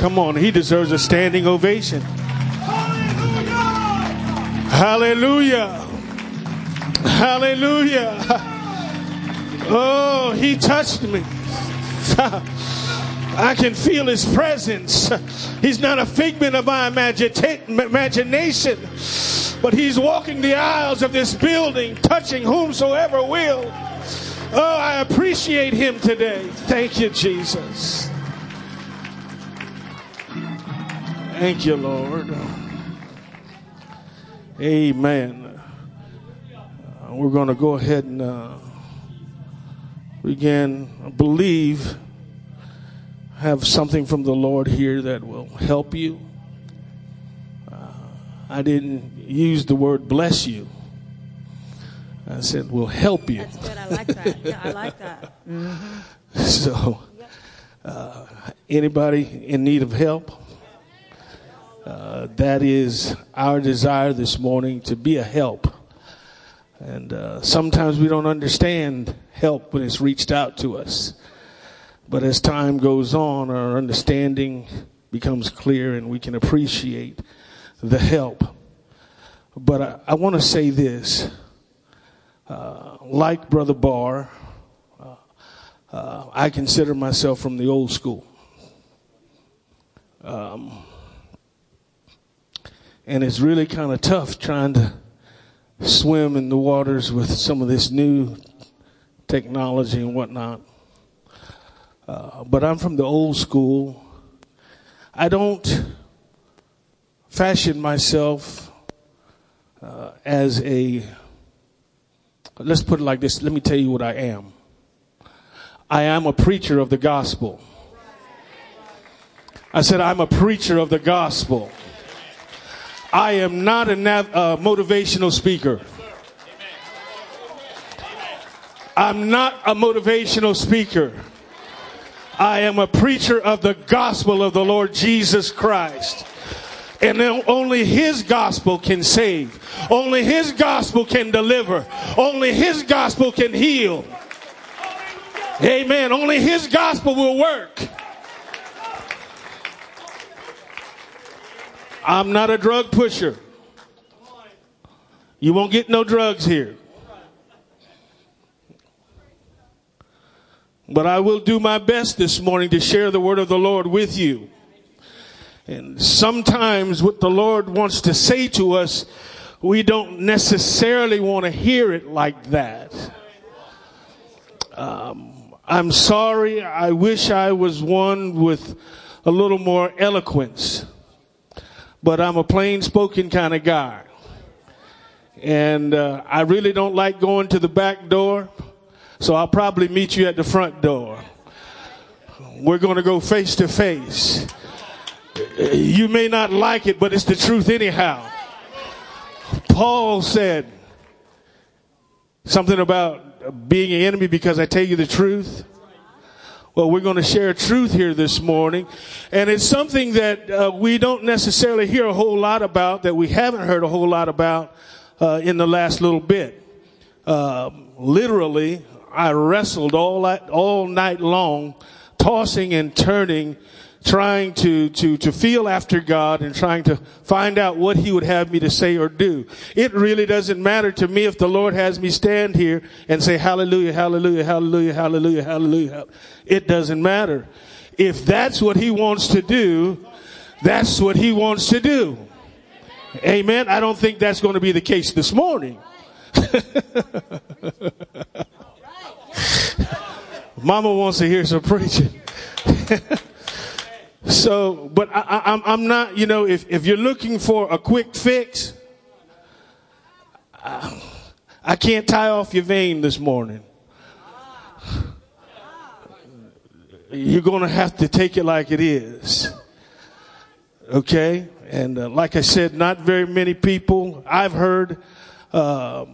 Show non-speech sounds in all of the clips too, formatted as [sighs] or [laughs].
come on. He deserves a standing ovation. Hallelujah. Hallelujah. Hallelujah. Oh, he touched me. [laughs] I can feel his presence. He's not a figment of my imagination, but he's walking the aisles of this building, touching whomsoever will. Oh, I appreciate him today. Thank you, Jesus. Thank you, Lord. Amen. Uh, we're going to go ahead and uh, begin, I believe have something from the Lord here that will help you. Uh, I didn't use the word bless you. I said will help you. That's good. I like that. Yeah, I like that. Mm-hmm. [laughs] So, uh, anybody in need of help? Uh, that is our desire this morning to be a help. And uh, sometimes we don't understand help when it's reached out to us. But as time goes on, our understanding becomes clear and we can appreciate the help. But I, I want to say this. Uh, like Brother Barr, uh, uh, I consider myself from the old school. Um, and it's really kind of tough trying to swim in the waters with some of this new technology and whatnot. Uh, but I'm from the old school. I don't fashion myself uh, as a, let's put it like this. Let me tell you what I am. I am a preacher of the gospel. I said, I'm a preacher of the gospel. I am not a nav- uh, motivational speaker. I'm not a motivational speaker. I am a preacher of the gospel of the Lord Jesus Christ. And only His gospel can save. Only His gospel can deliver. Only His gospel can heal. Amen. Only His gospel will work. I'm not a drug pusher. You won't get no drugs here. But I will do my best this morning to share the word of the Lord with you. And sometimes what the Lord wants to say to us, we don't necessarily want to hear it like that. Um, I'm sorry. I wish I was one with a little more eloquence, but I'm a plain spoken kind of guy. And uh, I really don't like going to the back door. So I'll probably meet you at the front door. We're going to go face to face. You may not like it, but it's the truth anyhow. Paul said something about being an enemy because I tell you the truth. Well, we're going to share truth here this morning. And it's something that uh, we don't necessarily hear a whole lot about, that we haven't heard a whole lot about uh, in the last little bit. Uh, literally, I wrestled all all night long, tossing and turning, trying to, to, to feel after God and trying to find out what He would have me to say or do. It really doesn't matter to me if the Lord has me stand here and say hallelujah, hallelujah, hallelujah, hallelujah, hallelujah. It doesn't matter. If that's what He wants to do, that's what He wants to do. Amen. I don't think that's going to be the case this morning. [laughs] Mama wants to hear some preaching. [laughs] so, but I, am I'm, I'm not, you know, if, if you're looking for a quick fix, I, I can't tie off your vein this morning. You're going to have to take it like it is. Okay? And uh, like I said, not very many people I've heard uh,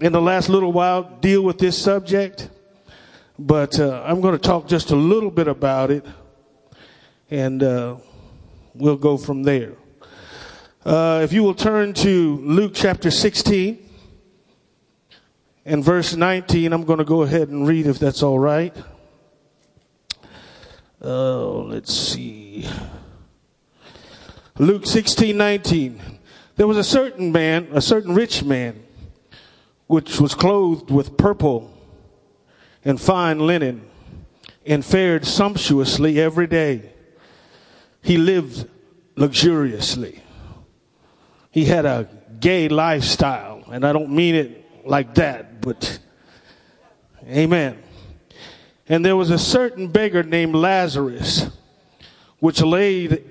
in the last little while deal with this subject, but uh, I'm going to talk just a little bit about it, and uh, we'll go from there. Uh, if you will turn to Luke chapter 16 and verse 19, I'm going to go ahead and read if that's all right. Uh, let's see. Luke 16, 19. There was a certain man, a certain rich man, which was clothed with purple and fine linen and fared sumptuously every day. He lived luxuriously. He had a gay lifestyle, and I don't mean it like that, but amen. And there was a certain beggar named Lazarus, which laid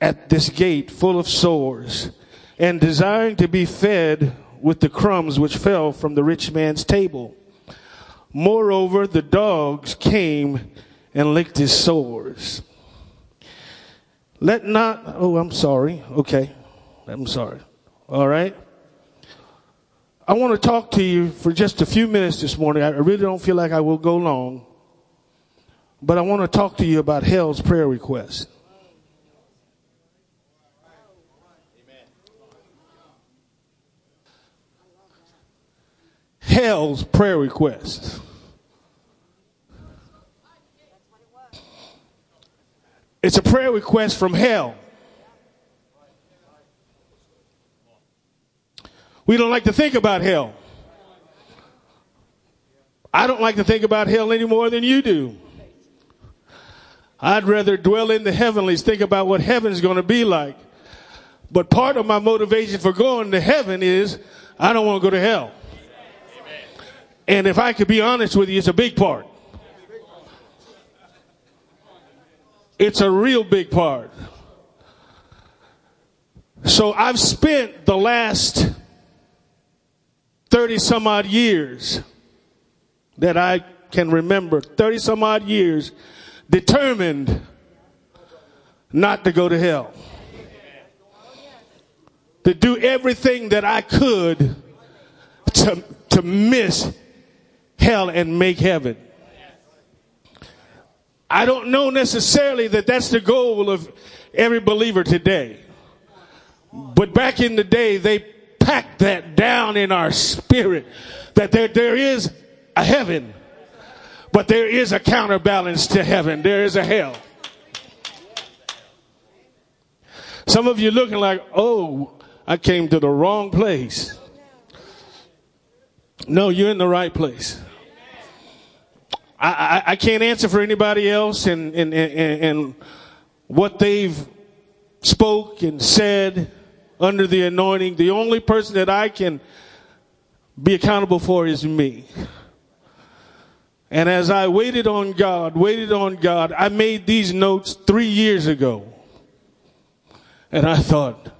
at this gate full of sores, and desiring to be fed with the crumbs which fell from the rich man's table. Moreover, the dogs came and licked his sores. Let not, oh, I'm sorry. Okay. I'm sorry. All right. I want to talk to you for just a few minutes this morning. I really don't feel like I will go long, but I want to talk to you about hell's prayer request. Hell's prayer request. It's a prayer request from hell. We don't like to think about hell. I don't like to think about hell any more than you do. I'd rather dwell in the heavenlies, think about what heaven's going to be like. But part of my motivation for going to heaven is I don't want to go to hell. And if I could be honest with you, it's a big part. It's a real big part. So I've spent the last 30 some odd years that I can remember, 30 some odd years, determined not to go to hell. To do everything that I could to, to miss hell and make heaven. I don't know necessarily that that's the goal of every believer today. But back in the day, they packed that down in our spirit that there, there is a heaven, but there is a counterbalance to heaven. There is a hell. Some of you looking like, oh, I came to the wrong place. No, you're in the right place. I, I, I can't answer for anybody else and, and, and, and what they've spoke and said under the anointing. The only person that I can be accountable for is me. And as I waited on God, waited on God, I made these notes three years ago. And I thought,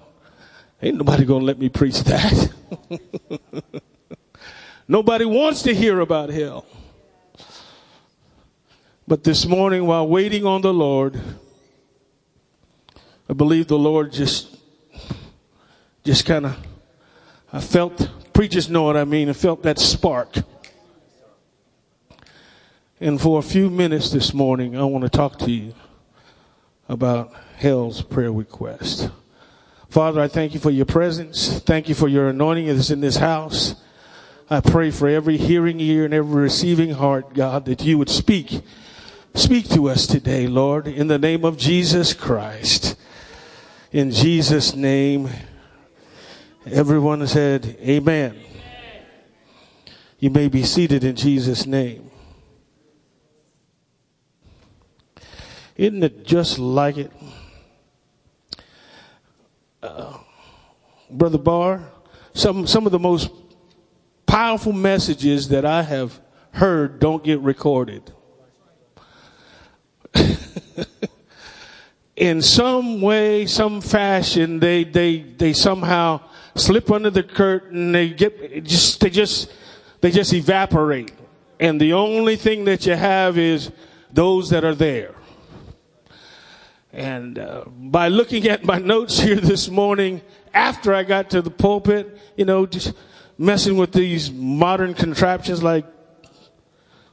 ain't nobody gonna let me preach that. [laughs] nobody wants to hear about hell. But this morning, while waiting on the Lord, I believe the Lord just, just kind of, I felt, preachers know what I mean, I felt that spark. And for a few minutes this morning, I want to talk to you about hell's prayer request. Father, I thank you for your presence. Thank you for your anointing that's in this house. I pray for every hearing ear and every receiving heart, God, that you would speak Speak to us today, Lord, in the name of Jesus Christ. In Jesus' name, everyone said, Amen. You may be seated in Jesus' name. Isn't it just like it? Uh, Brother Barr, some, some of the most powerful messages that I have heard don't get recorded. [laughs] in some way, some fashion, they, they, they somehow slip under the curtain. They get just, they just, they just evaporate. And the only thing that you have is those that are there. And uh, by looking at my notes here this morning, after I got to the pulpit, you know, just messing with these modern contraptions like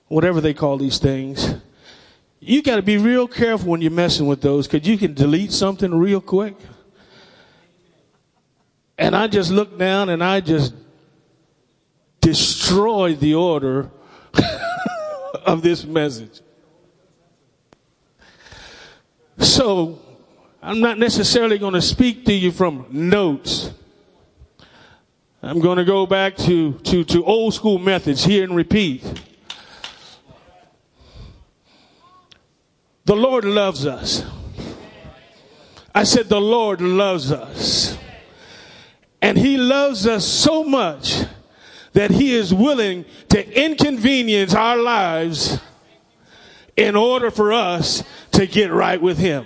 whatever they call these things you got to be real careful when you're messing with those because you can delete something real quick. And I just looked down and I just destroyed the order [laughs] of this message. So I'm not necessarily going to speak to you from notes. I'm going to go back to, to, to old school methods, hear and repeat. The Lord loves us. I said, The Lord loves us. And He loves us so much that He is willing to inconvenience our lives in order for us to get right with Him.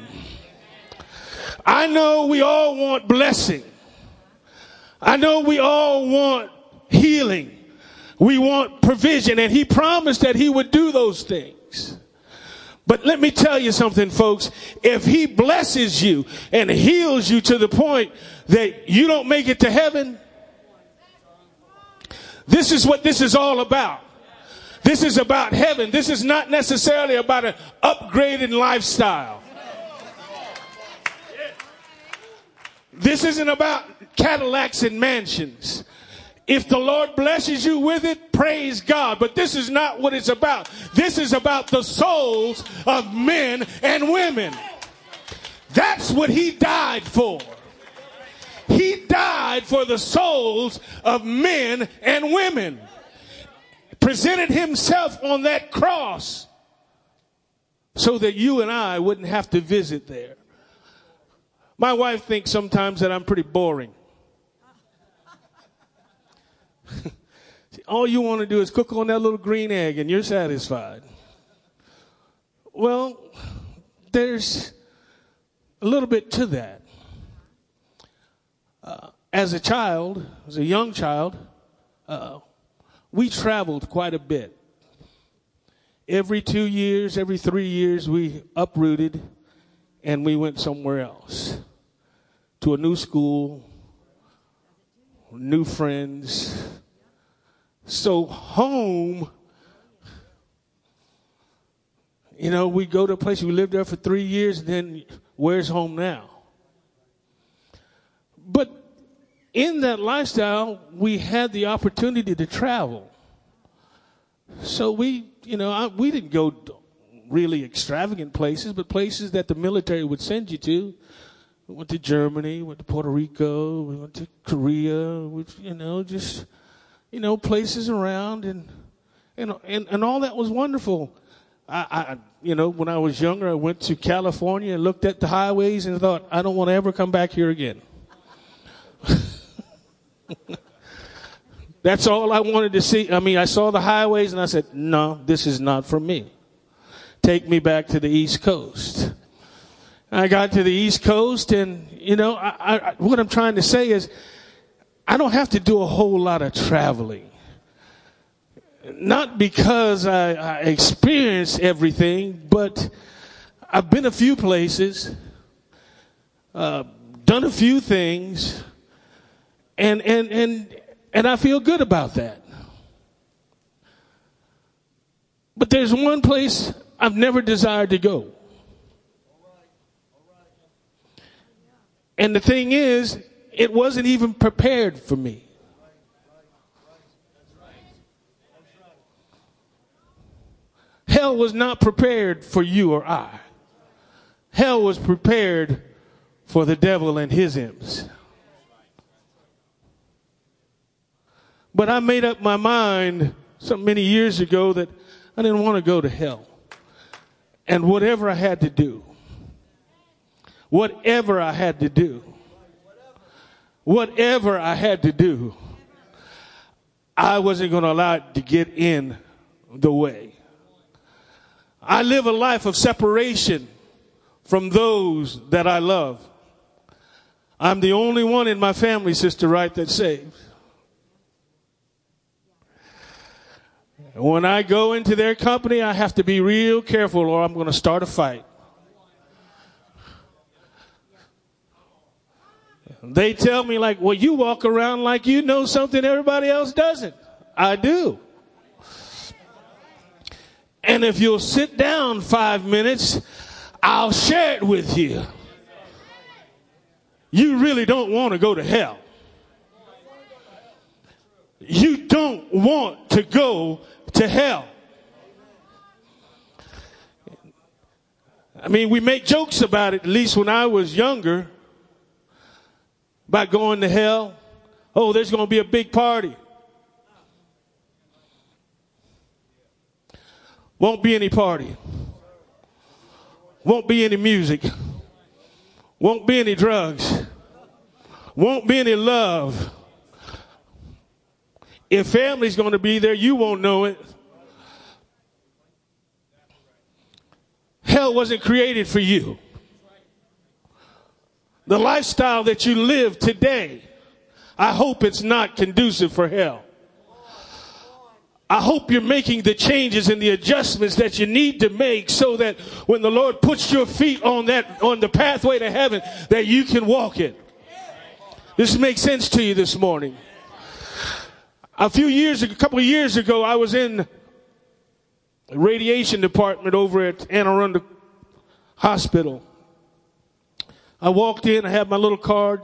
I know we all want blessing. I know we all want healing. We want provision, and He promised that He would do those things. But let me tell you something, folks. If he blesses you and heals you to the point that you don't make it to heaven, this is what this is all about. This is about heaven. This is not necessarily about an upgraded lifestyle. This isn't about Cadillacs and mansions. If the Lord blesses you with it, praise God. But this is not what it's about. This is about the souls of men and women. That's what He died for. He died for the souls of men and women. Presented Himself on that cross so that you and I wouldn't have to visit there. My wife thinks sometimes that I'm pretty boring. All you want to do is cook on that little green egg and you're satisfied. Well, there's a little bit to that. Uh, as a child, as a young child, uh, we traveled quite a bit. Every two years, every three years, we uprooted and we went somewhere else to a new school, new friends. So, home, you know, we go to a place, we lived there for three years, and then where's home now? But in that lifestyle, we had the opportunity to travel. So we, you know, I, we didn't go really extravagant places, but places that the military would send you to. We went to Germany, went to Puerto Rico, we went to Korea, which, you know, just, you know, places around and, and, and, and all that was wonderful. I, I, you know, when I was younger, I went to California and looked at the highways and thought, I don't want to ever come back here again. [laughs] That's all I wanted to see. I mean, I saw the highways and I said, no, this is not for me. Take me back to the East Coast. I got to the East Coast, and you know, I, I, what I'm trying to say is, I don't have to do a whole lot of traveling. Not because I, I experienced everything, but I've been a few places, uh, done a few things, and and and and I feel good about that. But there's one place I've never desired to go. And the thing is, it wasn't even prepared for me. Hell was not prepared for you or I. Hell was prepared for the devil and his imps. But I made up my mind so many years ago that I didn't want to go to hell. And whatever I had to do, whatever I had to do, whatever I had to do, I wasn't going to allow it to get in the way. I live a life of separation from those that I love. I'm the only one in my family, Sister Wright, that's saved. When I go into their company, I have to be real careful or I'm going to start a fight. They tell me, like, well, you walk around like you know something everybody else doesn't. I do. And if you'll sit down five minutes, I'll share it with you. You really don't want to go to hell. You don't want to go to hell. I mean, we make jokes about it, at least when I was younger, about going to hell. Oh, there's going to be a big party. Won't be any party. Won't be any music. Won't be any drugs. Won't be any love. If family's going to be there, you won't know it. Hell wasn't created for you. The lifestyle that you live today, I hope it's not conducive for hell. I hope you're making the changes and the adjustments that you need to make so that when the Lord puts your feet on that, on the pathway to heaven, that you can walk it. This makes sense to you this morning. A few years, a couple of years ago, I was in the radiation department over at Anne Arundel Hospital. I walked in, I had my little card,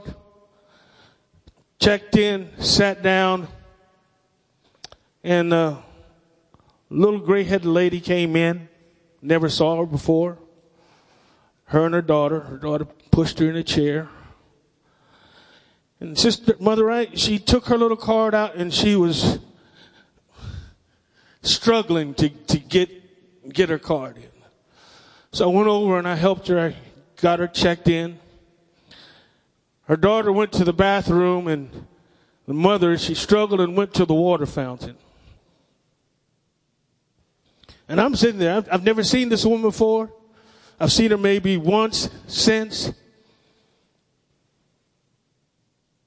checked in, sat down, and a little gray headed lady came in, never saw her before. Her and her daughter, her daughter pushed her in a chair. And Sister Mother Wright, she took her little card out and she was struggling to, to get, get her card in. So I went over and I helped her. I got her checked in. Her daughter went to the bathroom and the mother, she struggled and went to the water fountain. And I'm sitting there. I've, I've never seen this woman before. I've seen her maybe once since.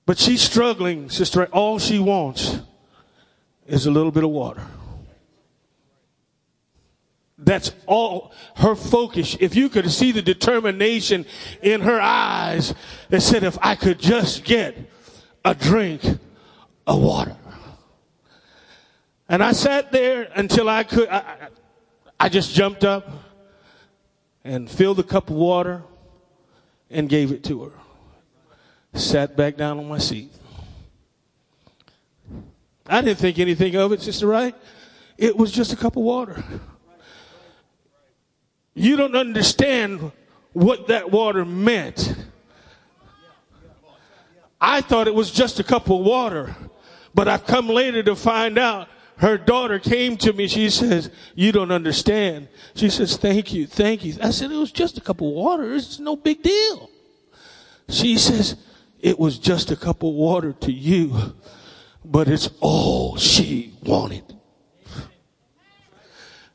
But she's struggling, sister. All she wants is a little bit of water. That's all her focus. If you could see the determination in her eyes that said, if I could just get a drink of water. And I sat there until I could, I, I just jumped up and filled a cup of water and gave it to her. Sat back down on my seat. I didn't think anything of it, Sister Wright. It was just a cup of water. You don't understand what that water meant. I thought it was just a cup of water, but I've come later to find out her daughter came to me. She says, you don't understand. She says, thank you, thank you. I said, it was just a cup of water. It's no big deal. She says, it was just a cup of water to you, but it's all she wanted.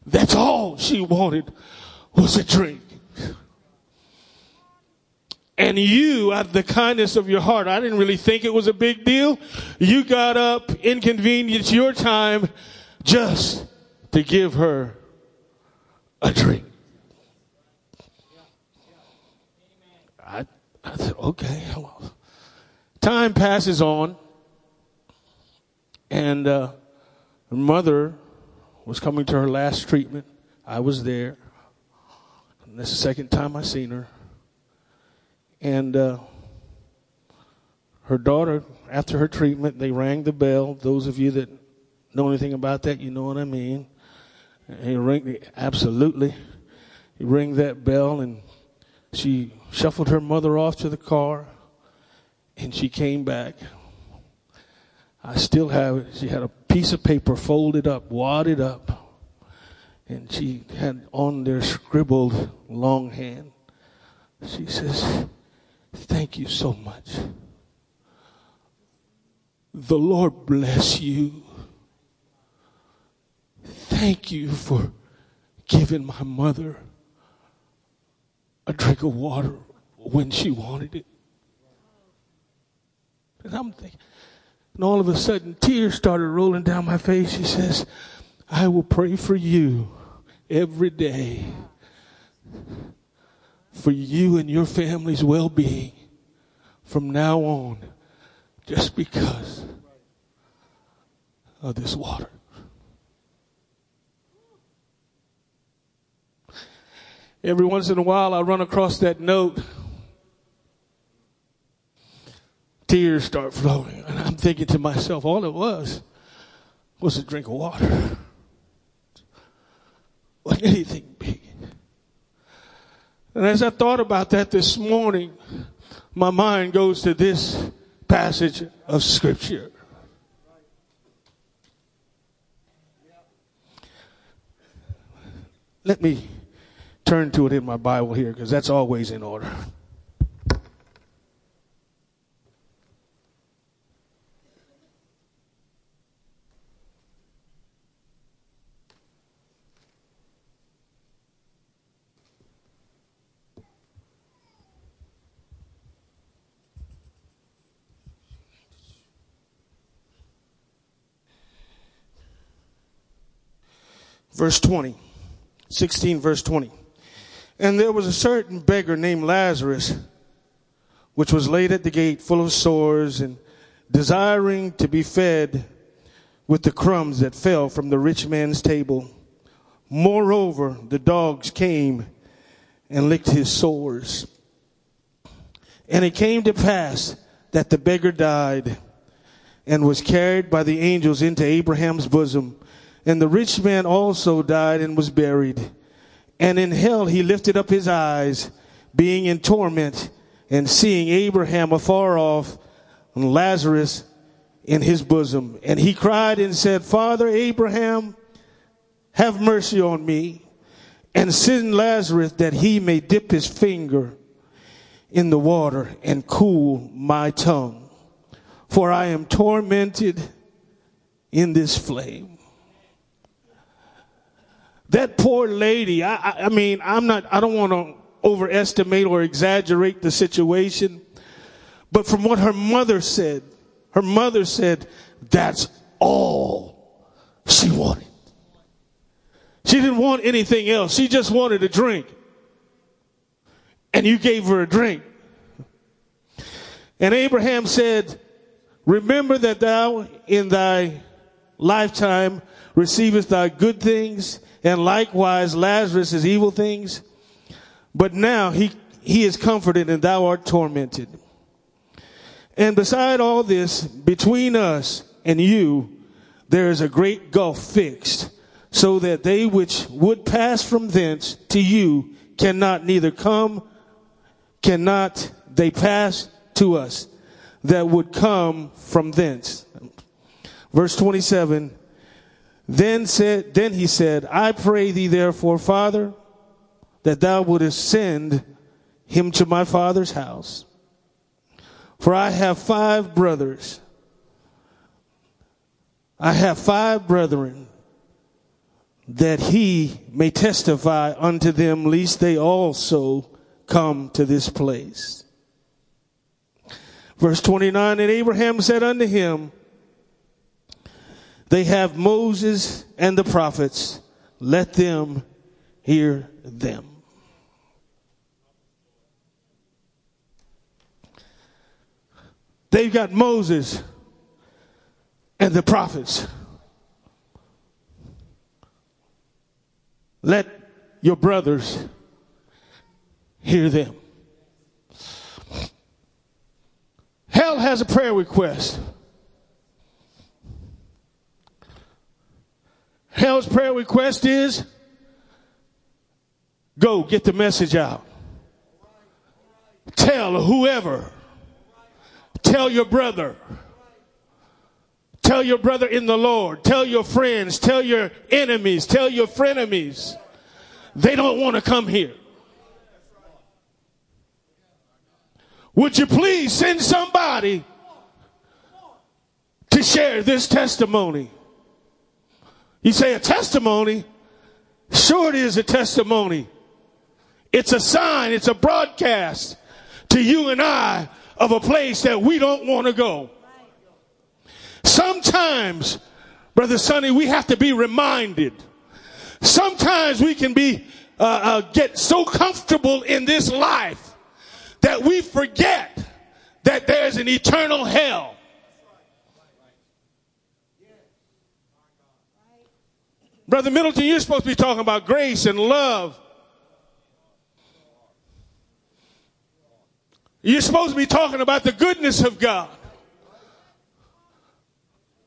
That's all she wanted was a drink. And you, out of the kindness of your heart, I didn't really think it was a big deal. You got up, inconvenienced your time just to give her a drink. I, I said, okay. Time passes on, and uh, her mother was coming to her last treatment. I was there. And that's the second time I seen her. And uh, her daughter, after her treatment, they rang the bell. Those of you that know anything about that, you know what I mean. He rang, absolutely. He rang that bell, and she shuffled her mother off to the car, and she came back. I still have it. She had a piece of paper folded up, wadded up and she had on there scribbled longhand. She says, Thank you so much. The Lord bless you. Thank you for giving my mother a drink of water when she wanted it. And I'm thinking, and all of a sudden, tears started rolling down my face. She says, I will pray for you every day for you and your family's well being from now on just because of this water. Every once in a while, I run across that note. Tears start flowing, and I'm thinking to myself, all it was was a drink of water or anything big. And as I thought about that this morning, my mind goes to this passage of scripture. Let me turn to it in my Bible here because that's always in order. Verse 20. 16 verse 20. And there was a certain beggar named Lazarus, which was laid at the gate full of sores and desiring to be fed with the crumbs that fell from the rich man's table. Moreover, the dogs came and licked his sores. And it came to pass that the beggar died and was carried by the angels into Abraham's bosom. And the rich man also died and was buried. And in hell he lifted up his eyes, being in torment, and seeing Abraham afar off, and Lazarus in his bosom. And he cried and said, Father Abraham, have mercy on me, and send Lazarus that he may dip his finger in the water and cool my tongue. For I am tormented in this flame that poor lady, I, I, I mean, I'm not, I don't want to overestimate or exaggerate the situation, but from what her mother said, her mother said, that's all she wanted. She didn't want anything else. She just wanted a drink. And you gave her a drink. And Abraham said, Remember that thou in thy lifetime receivest thy good things, and likewise Lazarus is evil things. But now he, he is comforted and thou art tormented. And beside all this, between us and you, there is a great gulf fixed, so that they which would pass from thence to you cannot neither come, cannot they pass to us that would come from thence. Verse 27, then said, then he said, I pray thee therefore, Father, that thou wouldest send him to my father's house. For I have five brothers. I have five brethren that he may testify unto them, lest they also come to this place. Verse 29, and Abraham said unto him, they have Moses and the prophets. Let them hear them. They've got Moses and the prophets. Let your brothers hear them. Hell has a prayer request. Hell's prayer request is go get the message out. Tell whoever. Tell your brother. Tell your brother in the Lord. Tell your friends. Tell your enemies. Tell your frenemies. They don't want to come here. Would you please send somebody to share this testimony? You say a testimony? Sure, it is a testimony. It's a sign, it's a broadcast to you and I of a place that we don't want to go. Sometimes, Brother Sonny, we have to be reminded. Sometimes we can be, uh, uh, get so comfortable in this life that we forget that there's an eternal hell. Brother Middleton, you're supposed to be talking about grace and love. You're supposed to be talking about the goodness of God.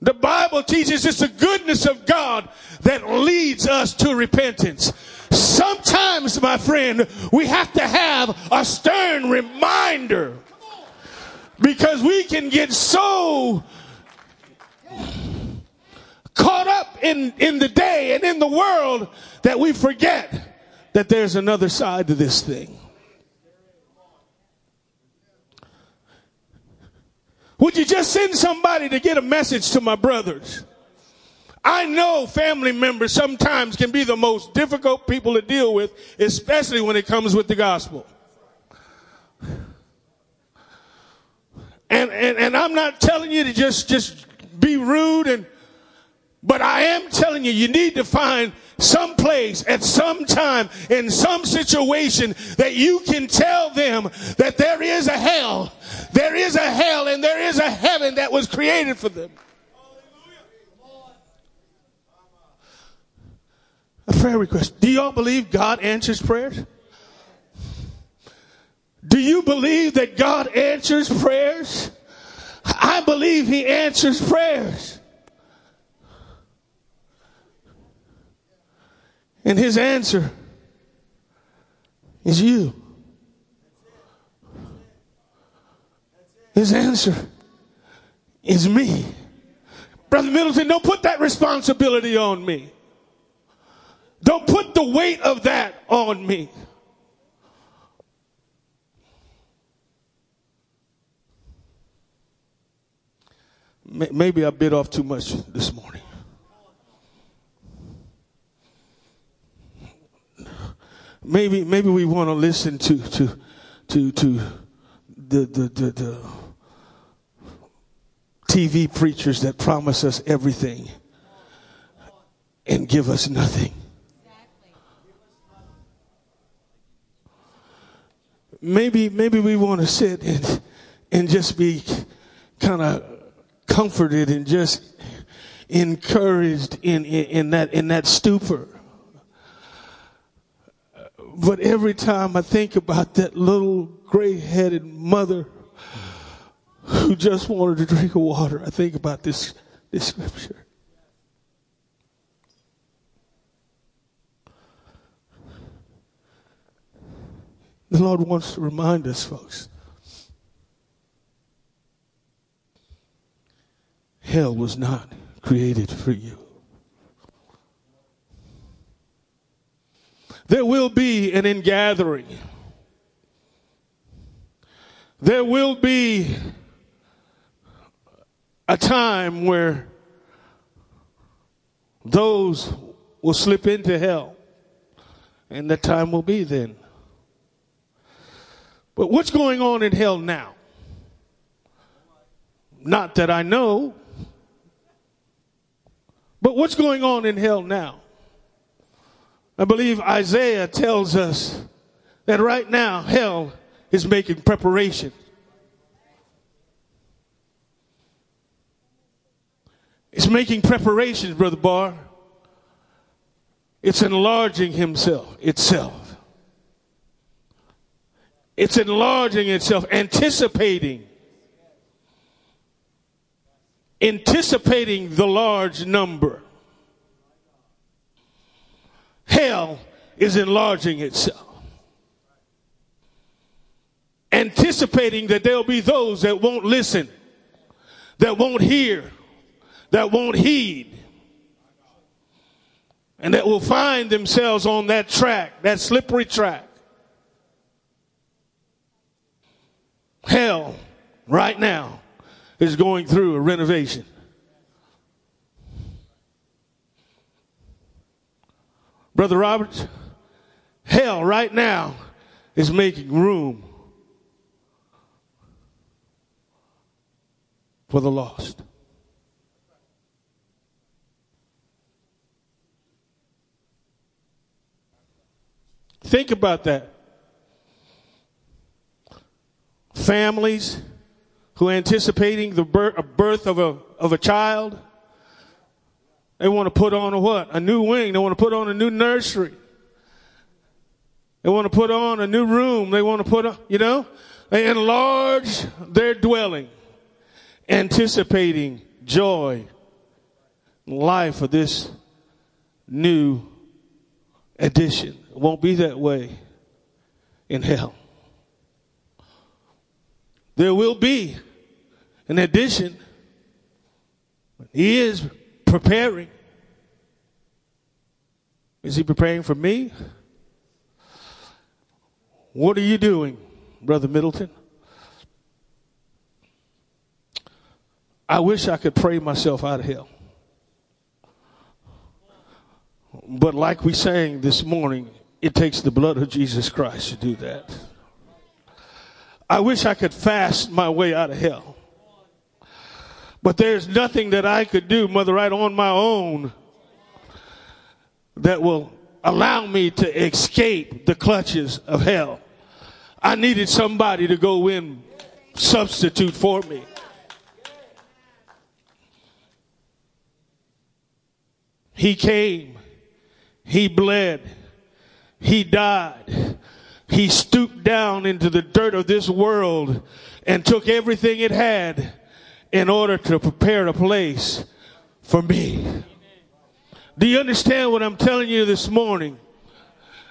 The Bible teaches it's the goodness of God that leads us to repentance. Sometimes, my friend, we have to have a stern reminder because we can get so caught up in, in the day and in the world that we forget that there's another side to this thing. Would you just send somebody to get a message to my brothers? I know family members sometimes can be the most difficult people to deal with, especially when it comes with the gospel. And, and, and I'm not telling you to just, just be rude and, but I am telling you, you need to find some place at some time in some situation that you can tell them that there is a hell. There is a hell and there is a heaven that was created for them. A prayer request. Do y'all believe God answers prayers? Do you believe that God answers prayers? I believe He answers prayers. And His answer is you. His answer is me. Brother Middleton, don't put that responsibility on me. Don't put the weight of that on me. Maybe I bit off too much this morning. Maybe maybe we want to listen to to to to the the the, the TV preachers that promise us everything and give us nothing. maybe maybe we want to sit and and just be kind of comforted and just encouraged in, in, in that in that stupor. But every time I think about that little gray-headed mother who just wanted a drink of water, I think about this this scripture. The Lord wants to remind us, folks. Hell was not created for you. There will be an ingathering. There will be a time where those will slip into hell. And the time will be then. But what's going on in hell now? Not that I know. But what's going on in hell now? I believe Isaiah tells us that right now hell is making preparation. It's making preparations, Brother Barr. It's enlarging himself, itself. It's enlarging itself, anticipating. Anticipating the large number. Hell is enlarging itself. Anticipating that there'll be those that won't listen, that won't hear, that won't heed, and that will find themselves on that track, that slippery track Hell, right now, is going through a renovation. Brother Roberts, hell right now is making room for the lost. Think about that. families who are anticipating the birth of a, of a child. They want to put on a what? A new wing. They want to put on a new nursery. They want to put on a new room. They want to put on, you know, they enlarge their dwelling, anticipating joy, life of this new addition It won't be that way in hell. There will be an addition. He is preparing. Is he preparing for me? What are you doing, Brother Middleton? I wish I could pray myself out of hell. But like we sang this morning, it takes the blood of Jesus Christ to do that. I wish I could fast my way out of hell. But there's nothing that I could do, Mother, right on my own that will allow me to escape the clutches of hell. I needed somebody to go in, substitute for me. He came, he bled, he died, he stooped down into the dirt of this world and took everything it had in order to prepare a place for me. Do you understand what I'm telling you this morning?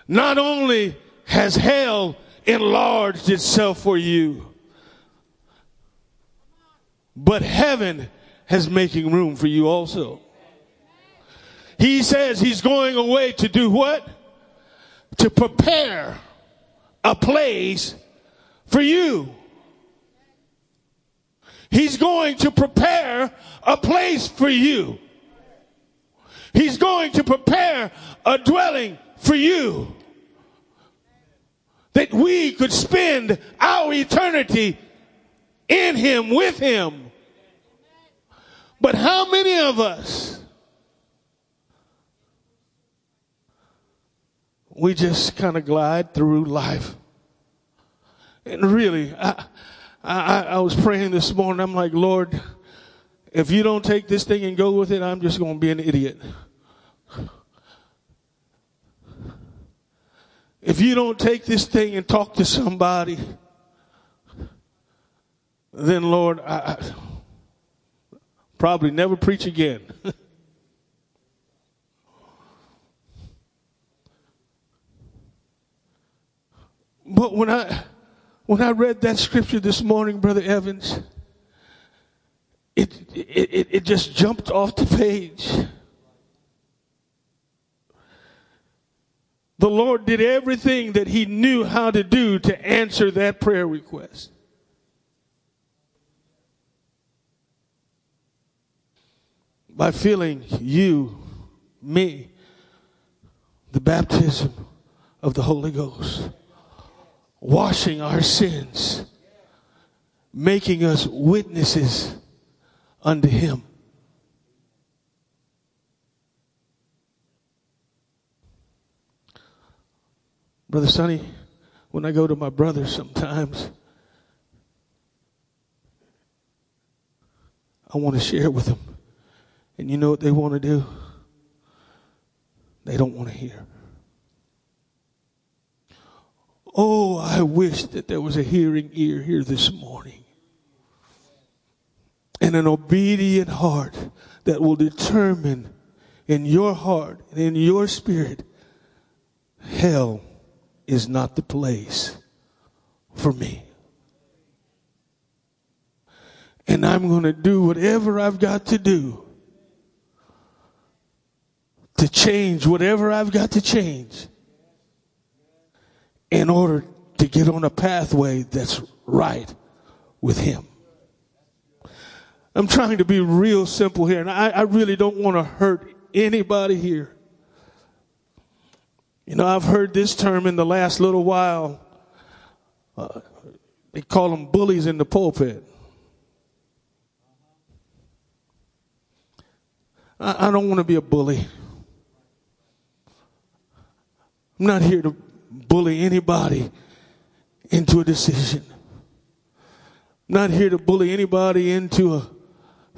Not only has hell enlarged itself for you, but heaven has making room for you also. He says he's going away to do what? To prepare a place for you. He's going to prepare a place for you. He's going to prepare a dwelling for you. That we could spend our eternity in Him, with Him. But how many of us we just kind of glide through life. And really, I, I, I was praying this morning. I'm like, Lord, if you don't take this thing and go with it, I'm just going to be an idiot. If you don't take this thing and talk to somebody, then Lord, I, I probably never preach again. [laughs] But when I when I read that scripture this morning, Brother Evans, it it, it just jumped off the page. The Lord did everything that He knew how to do to answer that prayer request. By filling you, me, the baptism of the Holy Ghost washing our sins, making us witnesses unto Him. Brother Sonny, when I go to my brother sometimes, I want to share with them. And you know what they want to do? They don't want to hear. Oh, I wish that there was a hearing ear here this morning and an obedient heart that will determine in your heart and in your spirit hell is not the place for me. And I'm going to do whatever I've got to do to change whatever I've got to change in order to get on a pathway that's right with Him. I'm trying to be real simple here, and I, I really don't want to hurt anybody here. You know, I've heard this term in the last little while. Uh, they call them bullies in the pulpit. I, I don't want to be a bully. I'm not here to bully anybody into a decision. I'm not here to bully anybody into a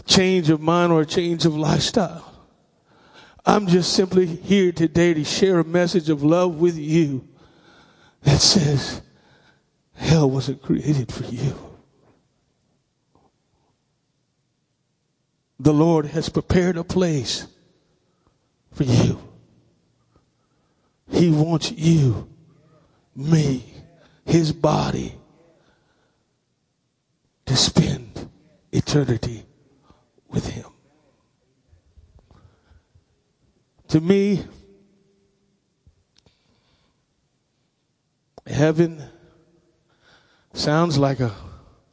change of mind or a change of lifestyle. I'm just simply here today to share a message of love with you that says hell wasn't created for you. The Lord has prepared a place for you. He wants you, me, his body to spend eternity with him. To me, heaven sounds like a,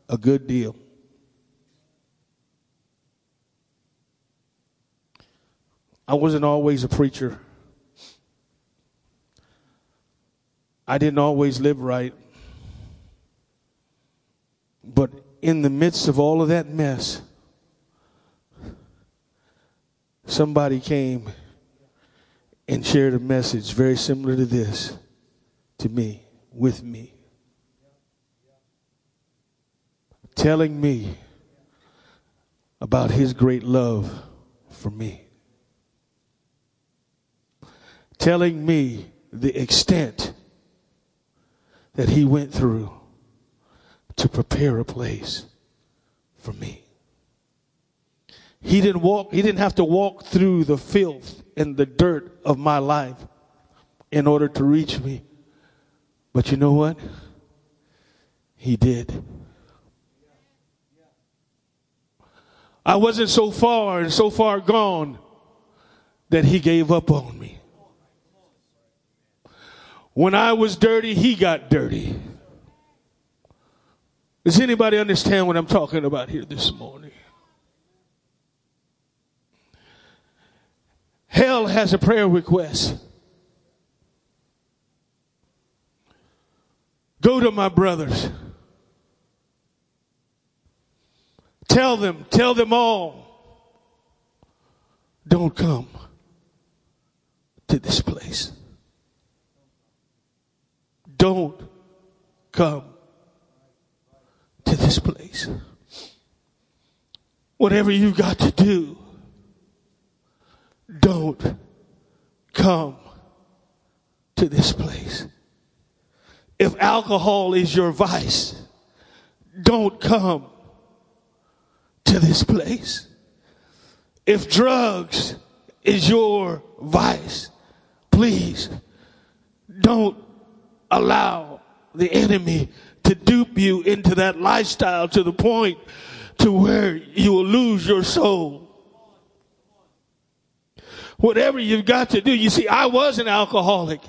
a good deal. I wasn't always a preacher. I didn't always live right. But in the midst of all of that mess, somebody came and shared a message very similar to this to me, with me, telling me about his great love for me, telling me the extent that he went through to prepare a place for me. He didn't walk, he didn't have to walk through the filth and the dirt of my life in order to reach me. But you know what? He did. I wasn't so far and so far gone that he gave up on me. When I was dirty, he got dirty. Does anybody understand what I'm talking about here this morning? Hell has a prayer request. Go to my brothers. Tell them, tell them all, don't come to this place. Don't come to this place. Whatever you've got to do, don't come to this place. If alcohol is your vice, don't come to this place. If drugs is your vice, please don't allow the enemy to dupe you into that lifestyle to the point to where you will lose your soul. Whatever you've got to do. You see, I was an alcoholic.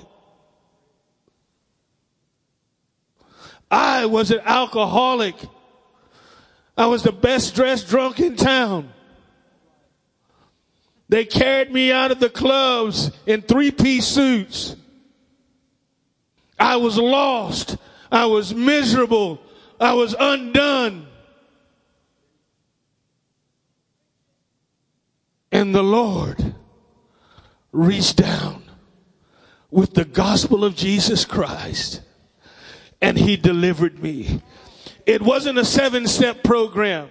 I was an alcoholic. I was the best dressed drunk in town. They carried me out of the clubs in three piece suits. I was lost. I was miserable. I was undone. And the Lord reached down with the gospel of Jesus Christ and he delivered me. It wasn't a seven step program.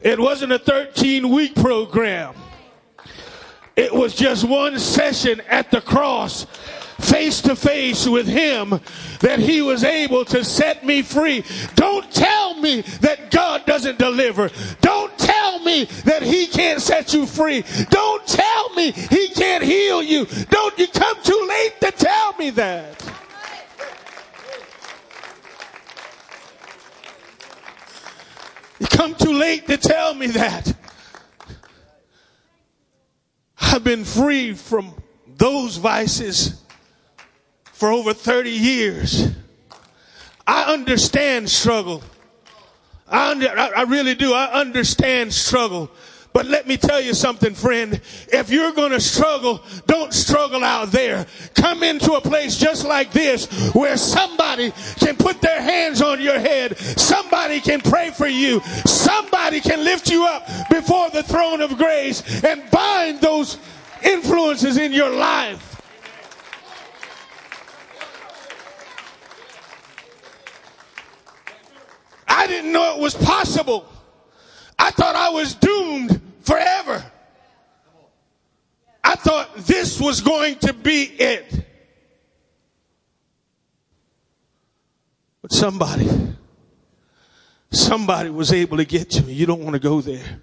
It wasn't a 13 week program. It was just one session at the cross face to face with him that he was able to set me free. Don't tell me that God doesn't deliver. Don't tell me that he can't set you free. Don't tell me he can't heal you. Don't you come too late to tell me that. You come too late to tell me that. I've been free from those vices for over 30 years. I understand struggle. I, under, I really do. I understand struggle. But let me tell you something, friend. If you're going to struggle, don't struggle out there. Come into a place just like this where somebody can put their hands on your head. Somebody can pray for you. Somebody can lift you up before the throne of grace and bind those influences in your life. I didn't know it was possible. I thought I was doomed forever. I thought this was going to be it. But somebody, somebody was able to get to me. You don't want to go there.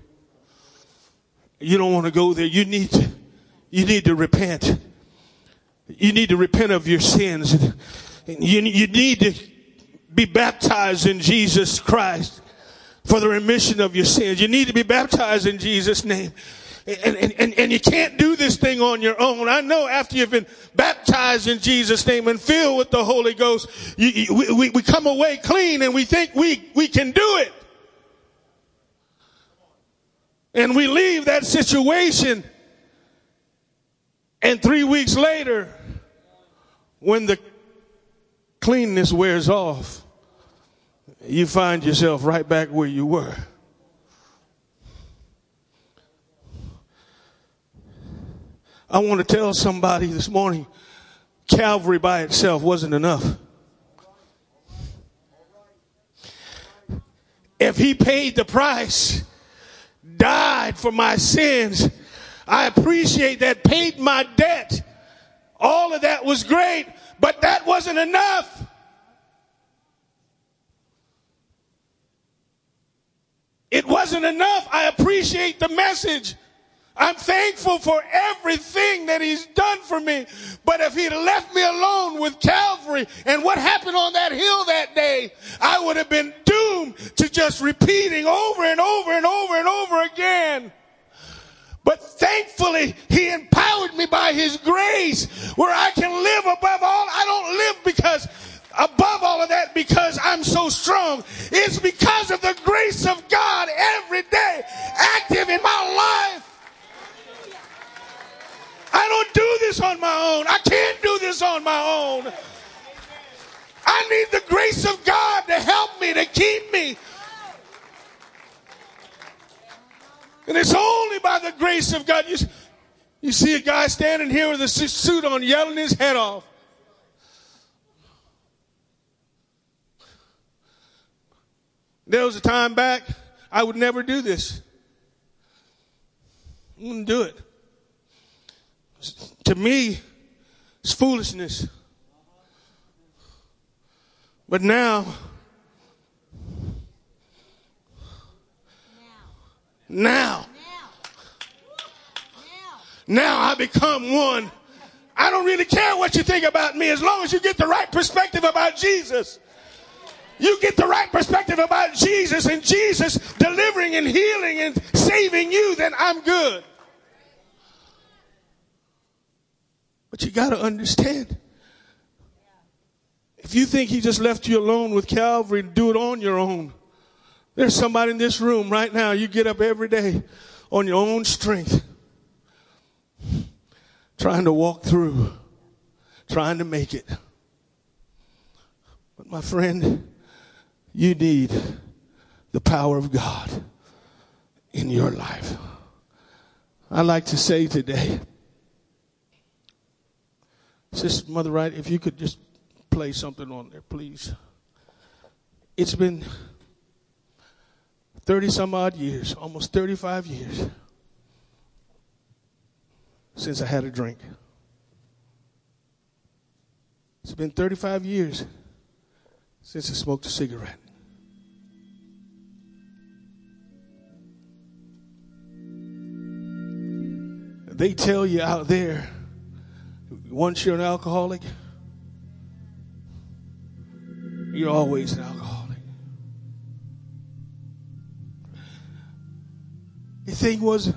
You don't want to go there. You need to, you need to repent. You need to repent of your sins. You, you need to be baptized in Jesus Christ for the remission of your sins. You need to be baptized in Jesus' name. And, and, and, and you can't do this thing on your own. I know after you've been baptized in Jesus' name and filled with the Holy Ghost, you, you, we, we come away clean and we think we, we can do it. And we leave that situation and three weeks later, when the cleanness wears off, you find yourself right back where you were. I want to tell somebody this morning Calvary by itself wasn't enough. If he paid the price, died for my sins, I appreciate that, paid my debt. All of that was great, but that wasn't enough. It wasn't enough. I appreciate the message. I'm thankful for everything that he's done for me. But if he'd left me alone with Calvary and what happened on that hill that day, I would have been doomed to just repeating over and over and over and over again. But thankfully, he empowered me by his grace where I can live above all. I don't live because above all of that because I'm so strong. It's because of the grace of God every day active in my life. I don't do this on my own. I can't do this on my own. I need the grace of God to help me, to keep me. And it's only by the grace of God. You, you see a guy standing here with a suit on, yelling his head off. There was a time back I would never do this. I wouldn't do it. To me, it's foolishness. But now, now, now I become one. I don't really care what you think about me as long as you get the right perspective about Jesus. You get the right perspective about Jesus and Jesus delivering and healing and saving you, then I'm good. But you got to understand. If you think he just left you alone with Calvary and do it on your own, there's somebody in this room right now, you get up every day on your own strength, trying to walk through, trying to make it. But my friend, you need the power of God in your life. I'd like to say today, Sister Mother Wright, if you could just play something on there, please. It's been 30 some odd years, almost 35 years, since I had a drink. It's been 35 years since I smoked a cigarette. They tell you out there once you're an alcoholic, you're always an alcoholic. The thing was,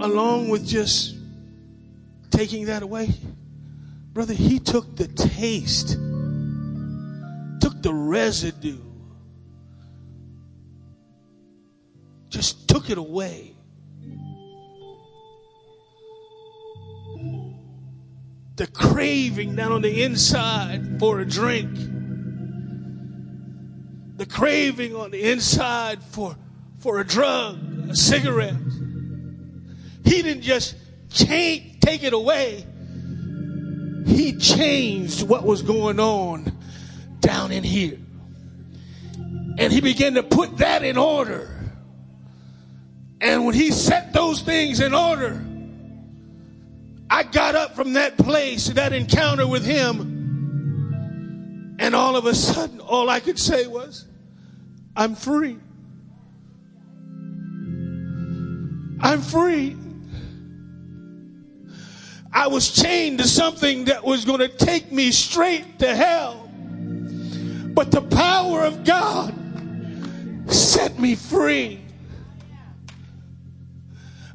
along with just taking that away, brother, he took the taste, took the residue, just took it away. The craving down on the inside for a drink, the craving on the inside for, for a drug, a cigarette. He didn't just change, take it away. He changed what was going on down in here. And he began to put that in order. And when he set those things in order, I got up from that place, that encounter with him, and all of a sudden, all I could say was, I'm free. I'm free. I was chained to something that was going to take me straight to hell. But the power of God set me free.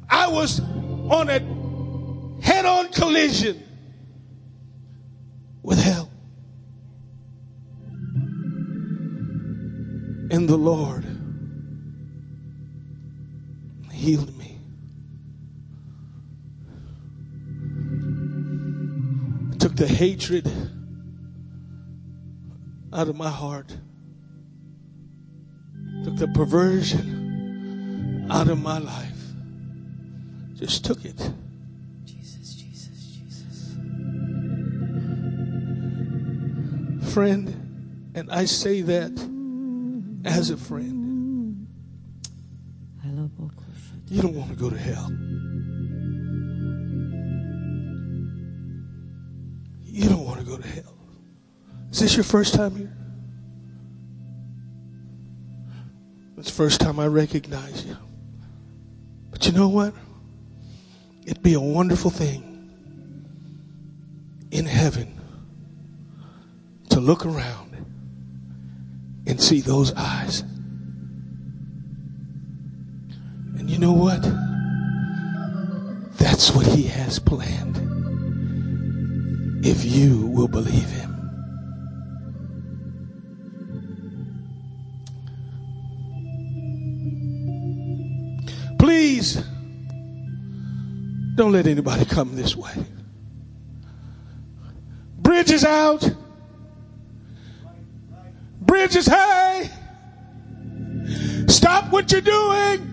I was on a head on collision with hell. And the Lord healed me. Took the hatred out of my heart. Took the perversion out of my life. Just took it. Friend, and I say that as a friend. You don't want to go to hell. You don't want to go to hell. Is this your first time here? It's the first time I recognize you. But you know what? It'd be a wonderful thing in heaven to look around and see those eyes. And you know what? That's what he has planned. If you will believe him. Please don't let anybody come this way. Bridges out. Bridges high. Stop what you're doing.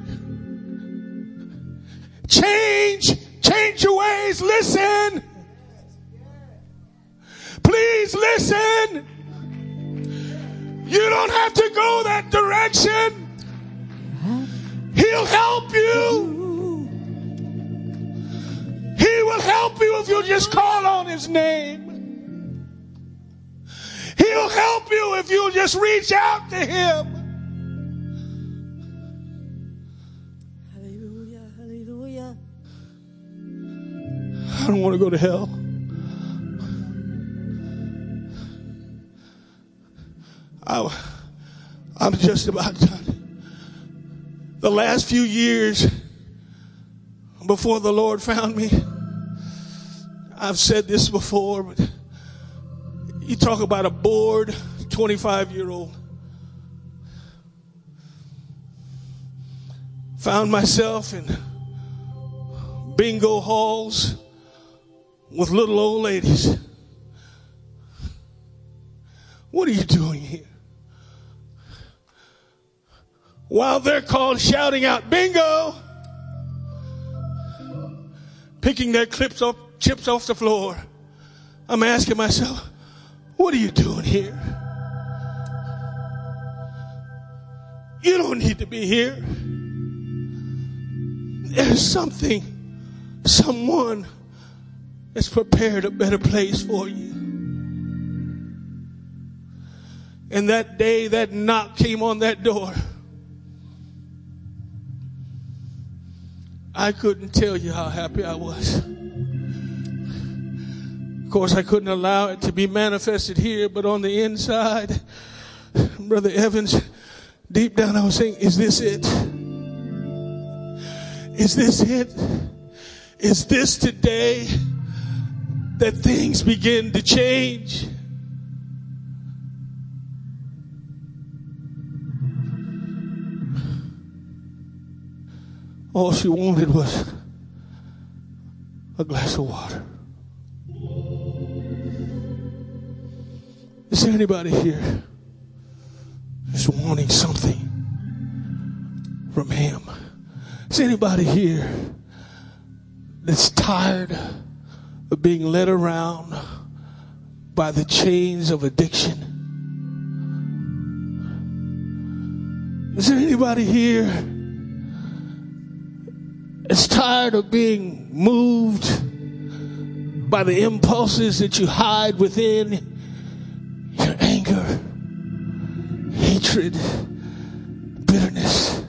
Change, change your ways. Listen. Please listen. You don't have to go that direction. He'll help you. He will help you if you just call on his name. He'll help you if you just reach out to him. Hallelujah, hallelujah. I don't want to go to hell. I, I'm just about done. The last few years before the Lord found me, I've said this before, but you talk about a bored 25 year old. Found myself in bingo halls with little old ladies. What are you doing here? While they're called shouting out bingo, picking their clips off, chips off the floor, I'm asking myself, what are you doing here? You don't need to be here. There's something, someone that's prepared a better place for you. And that day that knock came on that door, I couldn't tell you how happy I was. Of course, I couldn't allow it to be manifested here, but on the inside, [sighs] Brother Evans, deep down I was saying, is this it? Is this it? Is this today that things begin to change? All she wanted was a glass of water. Is there anybody here just wanting something from Him? Is anybody here that's tired of being led around by the chains of addiction? Is there anybody here that's tired of being moved by the impulses that you hide within hatred, bitterness?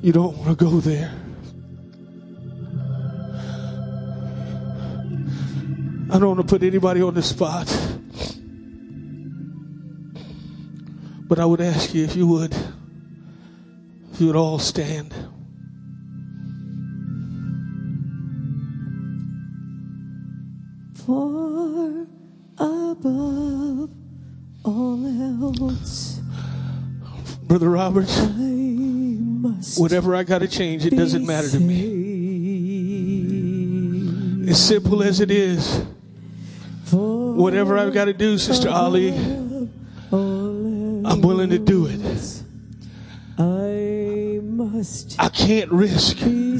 You don't want to go there. I don't want to put anybody on the spot. But I would ask you if you would, if you would all stand. For above all else, Brother Roberts, I whatever I got to change, it doesn't matter to me. As simple as it is, For whatever I've got to do, Sister Ali, I'm willing to do it. else, I must I can't risk going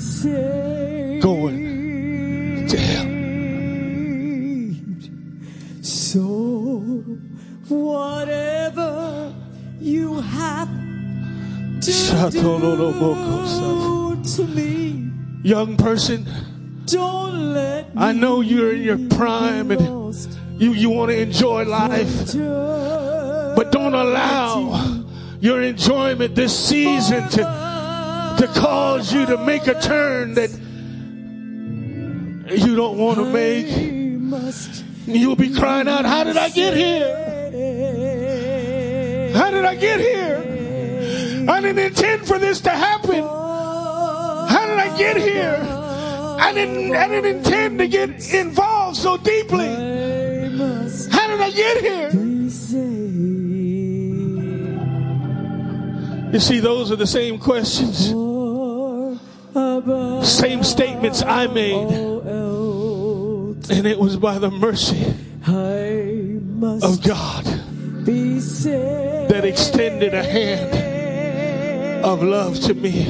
to hell. So, whatever you have to do to me, Young person, don't let me I know you're in your prime and you, you want to enjoy life, but don't allow your enjoyment this season to, to cause you to make a turn that you don't want to make. You'll be crying out, How did I get here? How did I get here? I didn't intend for this to happen. How did I get here? I didn't, I didn't intend to get involved so deeply. How did I get here? You see, those are the same questions, same statements I made. And it was by the mercy of God that extended a hand of love to me.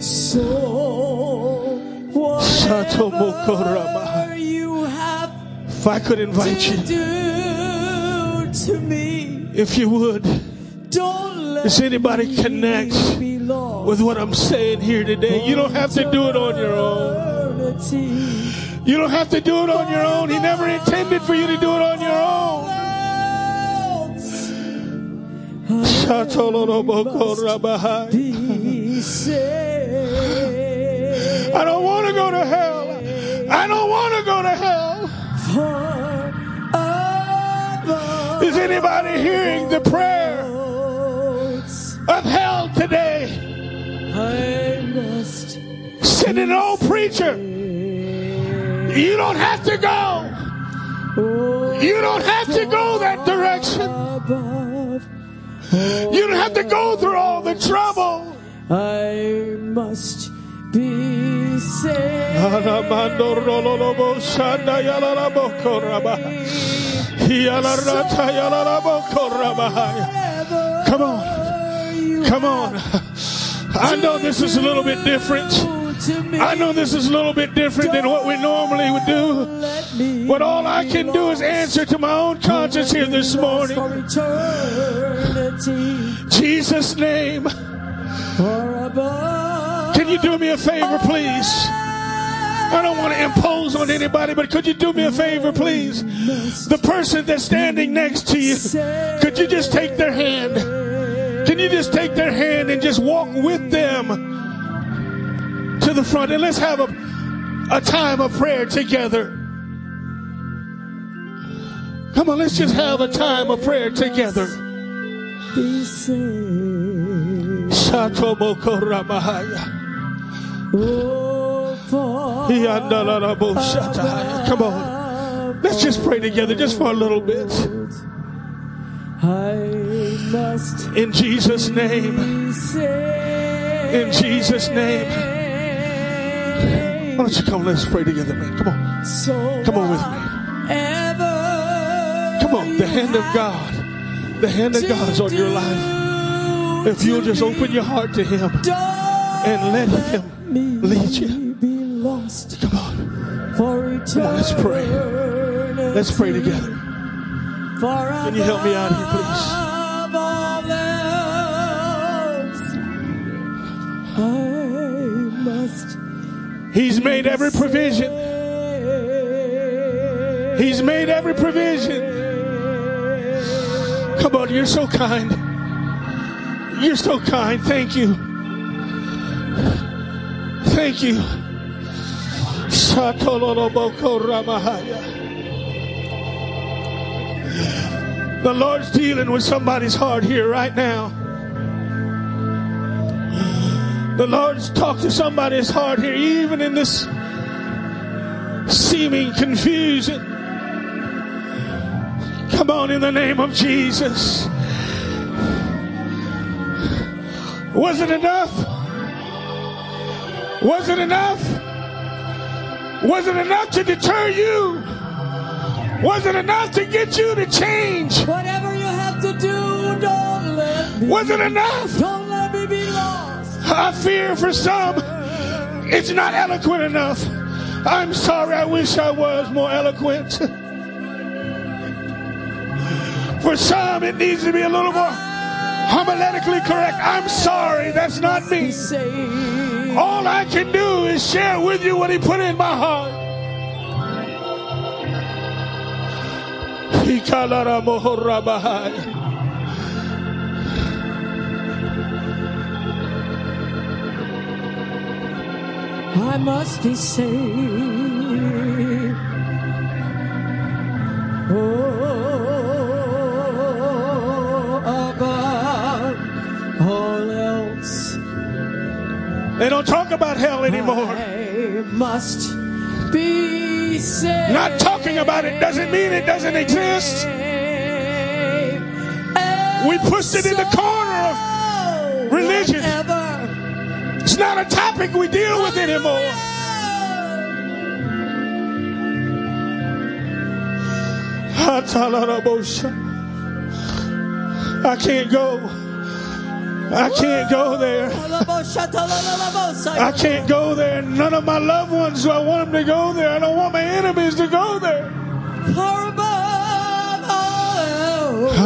So, you have If I could invite you, to me, if you would, does anybody connect me be lost. with what I'm saying here today? You don't have to do it on your own. You don't have to do it on your own. He never intended for you to do it on your own. I don't want to go to hell. I don't want to go to hell. Is anybody hearing the prayer else, of hell today? I must Send an old preacher. You don't have to go. You don't have to go that direction. You don't have to go through all the trouble. I must be saved. Come on. I know this is a little bit different. I know this is a little bit different than what we normally would do. But all I can do is answer to my own conscience here this morning. Jesus' name. Can you do me a favor, please? I don't want to impose on anybody, but could you do me a favor, please? The person that's standing next to you, could you just take their hand? Can you just take their hand and just walk with them to the front? And let's have a, a time of prayer together. Come on, let's just have a time of prayer together. Come on. Let's just pray together just for a little bit. I must In Jesus' name. In Jesus' name. Why don't you come? Let's pray together, man. Come on. Come on with me. Come on. The hand of God. The hand of God is on your life. If you'll just open your heart to Him and let Him lead you. Come on. Come on, let's pray. Let's pray together. Can you help me out here, please? I must He's made every provision. He's made every provision. Come on, you're so kind. You're so kind. Thank you. Thank you. The Lord's dealing with somebody's heart here right now. The Lord's talked to somebody's heart here, even in this seeming confusion. Come on, in the name of Jesus. Was it enough? Was it enough? Was it enough to deter you? Was it enough to get you to change? Whatever you have to do, don't let me. Was it enough? Don't let me be lost. I fear for some it's not eloquent enough. I'm sorry, I wish I was more eloquent. For some, it needs to be a little more homiletically correct. I'm sorry, that's not me. All I can do is share with you what He put in my heart. I must be saved. Oh, above all else. They don't talk about hell anymore. I must be. Not talking about it doesn't mean it doesn't exist. We pushed it in the corner of religion. It's not a topic we deal with anymore. I can't go. I can't go there. I can't go there. None of my loved ones do I want them to go there. I don't want my enemies to go there. Far above all else.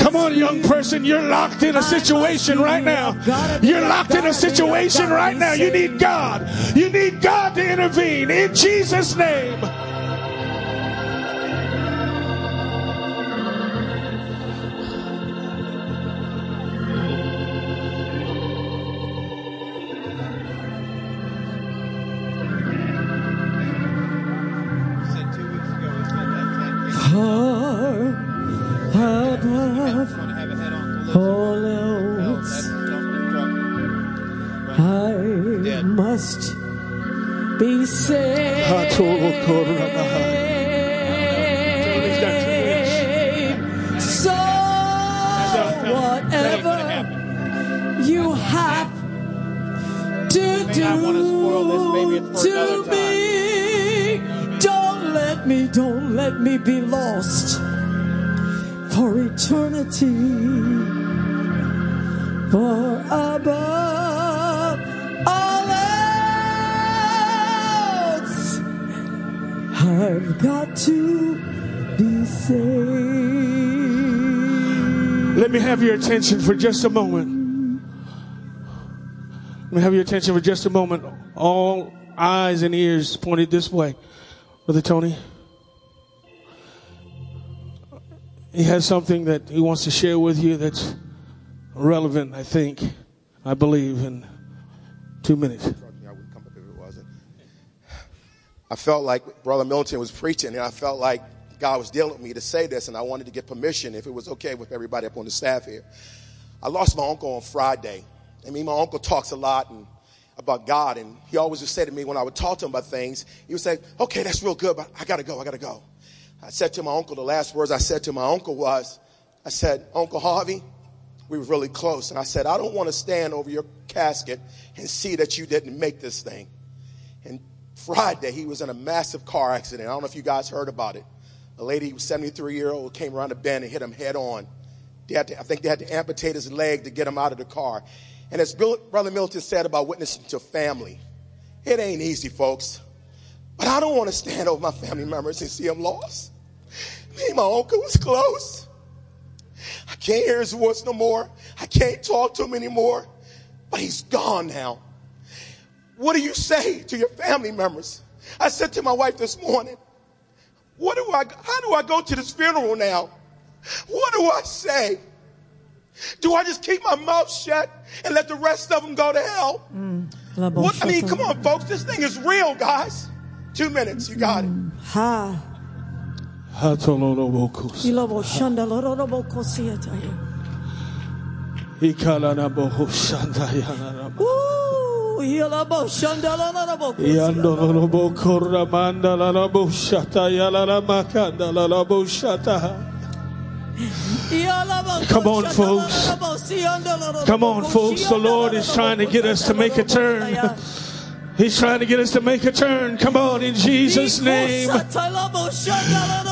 Come on, young person. You're locked in a situation right now. You're locked in a situation right now. You need God. You need God to intervene in Jesus' name. Attention for just a moment. Let me have your attention for just a moment. All eyes and ears pointed this way. Brother Tony. He has something that he wants to share with you that's relevant, I think, I believe, in two minutes. I felt like Brother Milton was preaching, and I felt like God was dealing with me to say this, and I wanted to get permission if it was okay with everybody up on the staff here. I lost my uncle on Friday. I mean, my uncle talks a lot and about God, and he always would say to me when I would talk to him about things, he would say, "Okay, that's real good, but I gotta go. I gotta go." I said to my uncle, the last words I said to my uncle was, "I said, Uncle Harvey, we were really close, and I said, I don't want to stand over your casket and see that you didn't make this thing." And Friday, he was in a massive car accident. I don't know if you guys heard about it. A lady, 73 year old, came around the bend and hit him head on. They had to, I think they had to amputate his leg to get him out of the car. And as Bill, Brother Milton said about witnessing to family, it ain't easy, folks. But I don't want to stand over my family members and see them lost. Me and my uncle was close. I can't hear his voice no more. I can't talk to him anymore. But he's gone now. What do you say to your family members? I said to my wife this morning, What do I, how do I go to this funeral now? What do I say? Do I just keep my mouth shut and let the rest of them go to hell? Mm, what, I mean, come on, folks. This thing is real, guys. Two minutes. You got it. Mm, ha. Hatololobokus. Ilabo shanda lororobo kosiataya. Ikalanabohoshandayanarama. Ooh, Come on, folks. Come on, folks. The Lord is trying to get us to make a turn. He's trying to get us to make a turn. Come on, in Jesus' name.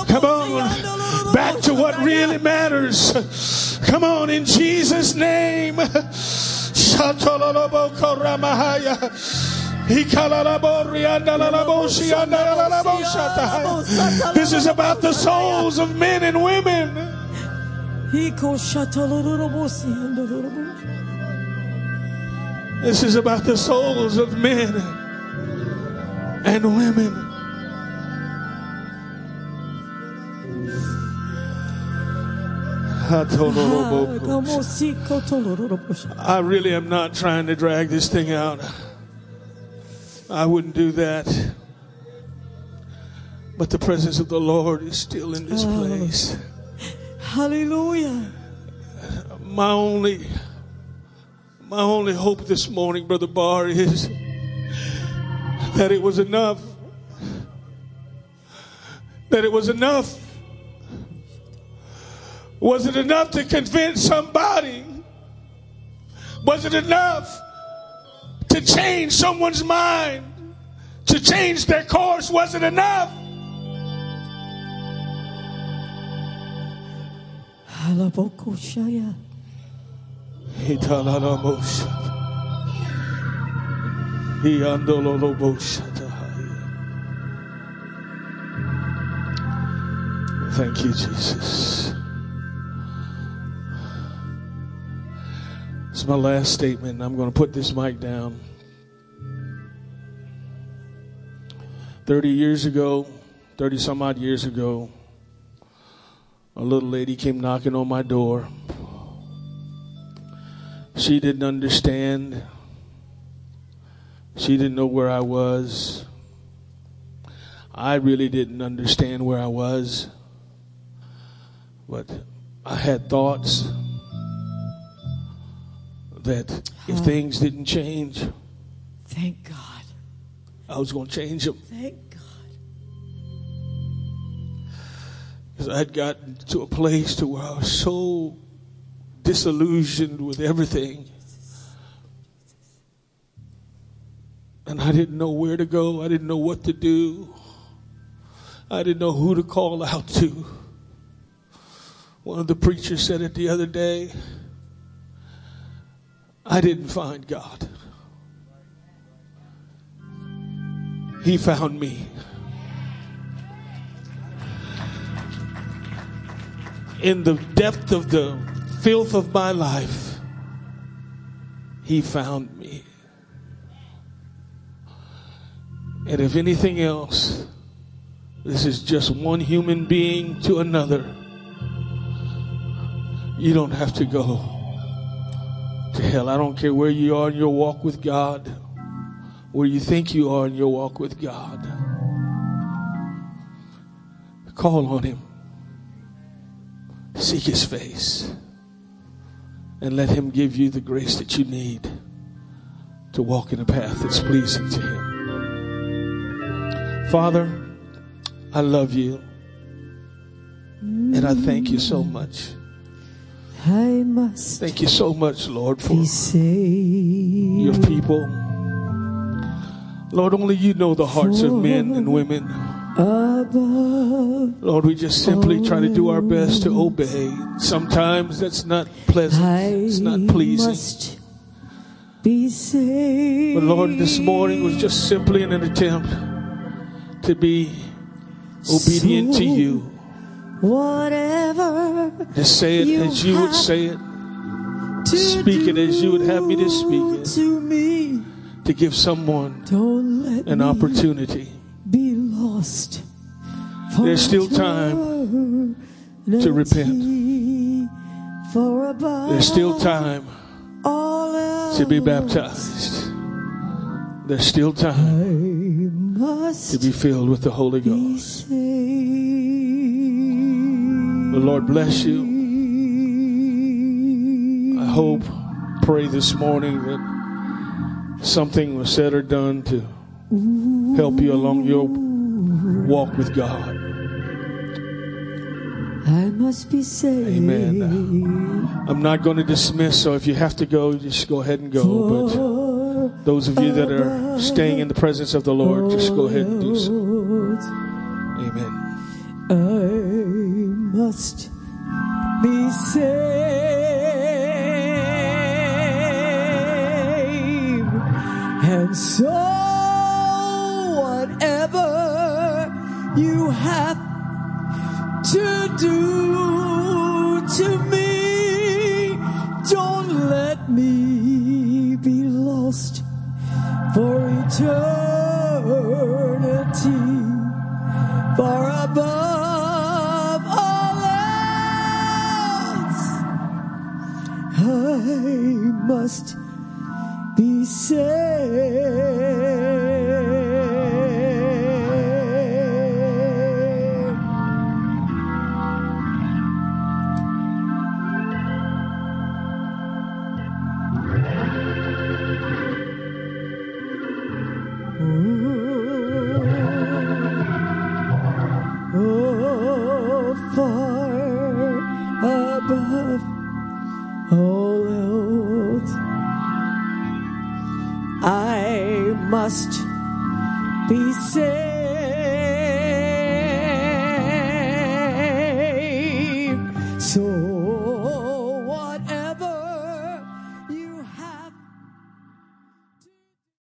Come on. Back to what really matters. Come on, in Jesus' name. This is about the souls of men and women. This is about the souls of men and women. I really am not trying to drag this thing out. I wouldn't do that. But the presence of the Lord is still in this place. Hallelujah. My only my only hope this morning, Brother Barr, is that it was enough. That it was enough. Was it enough to convince somebody? Was it enough to change someone's mind? To change their course? Was it enough? Halabokoshaya. Italalabosha. Iandololoboshata. Thank you, Jesus. It's my last statement. I'm going to put this mic down. 30 years ago, 30 some odd years ago, a little lady came knocking on my door. She didn't understand. She didn't know where I was. I really didn't understand where I was. But I had thoughts that if things didn't change, Thank God. I was going to change them. Thank God. Because I had gotten to a place to where I was so disillusioned with everything. And I didn't know where to go. I didn't know what to do. I didn't know who to call out to. One of the preachers said it the other day. I didn't find God. He found me. In the depth of the filth of my life, He found me. And if anything else, this is just one human being to another. You don't have to go hell. I don't care where you are in your walk with God, where you think you are in your walk with God. Call on Him, seek His face, and let Him give you the grace that you need to walk in a path that's pleasing to Him. Father, I love you, and I thank you so much. I must Thank you so much, Lord, for your people. Lord, only you know the hearts of men and women. Lord, we just simply try to do our best to obey. Sometimes that's not pleasant, it's not pleasing. must be saved. But Lord, this morning was just simply an attempt to be obedient to you. Whatever Just say it as you would say it, to Speak it as you would have me to speak it. To me, to give someone don't let an opportunity be lost. There's still time to repent. There's still time to be baptized. There's still time to be filled with the Holy Ghost. The Lord bless you. I hope, pray this morning that something was said or done to help you along your walk with God. I must be saved. Amen. I'm not going to dismiss, so if you have to go, just go ahead and go. But those of you that are staying in the presence of the Lord, just go ahead and do so. Amen. Must be saved. And so, whatever you have to do to me, don't let me be lost for eternity must be saved.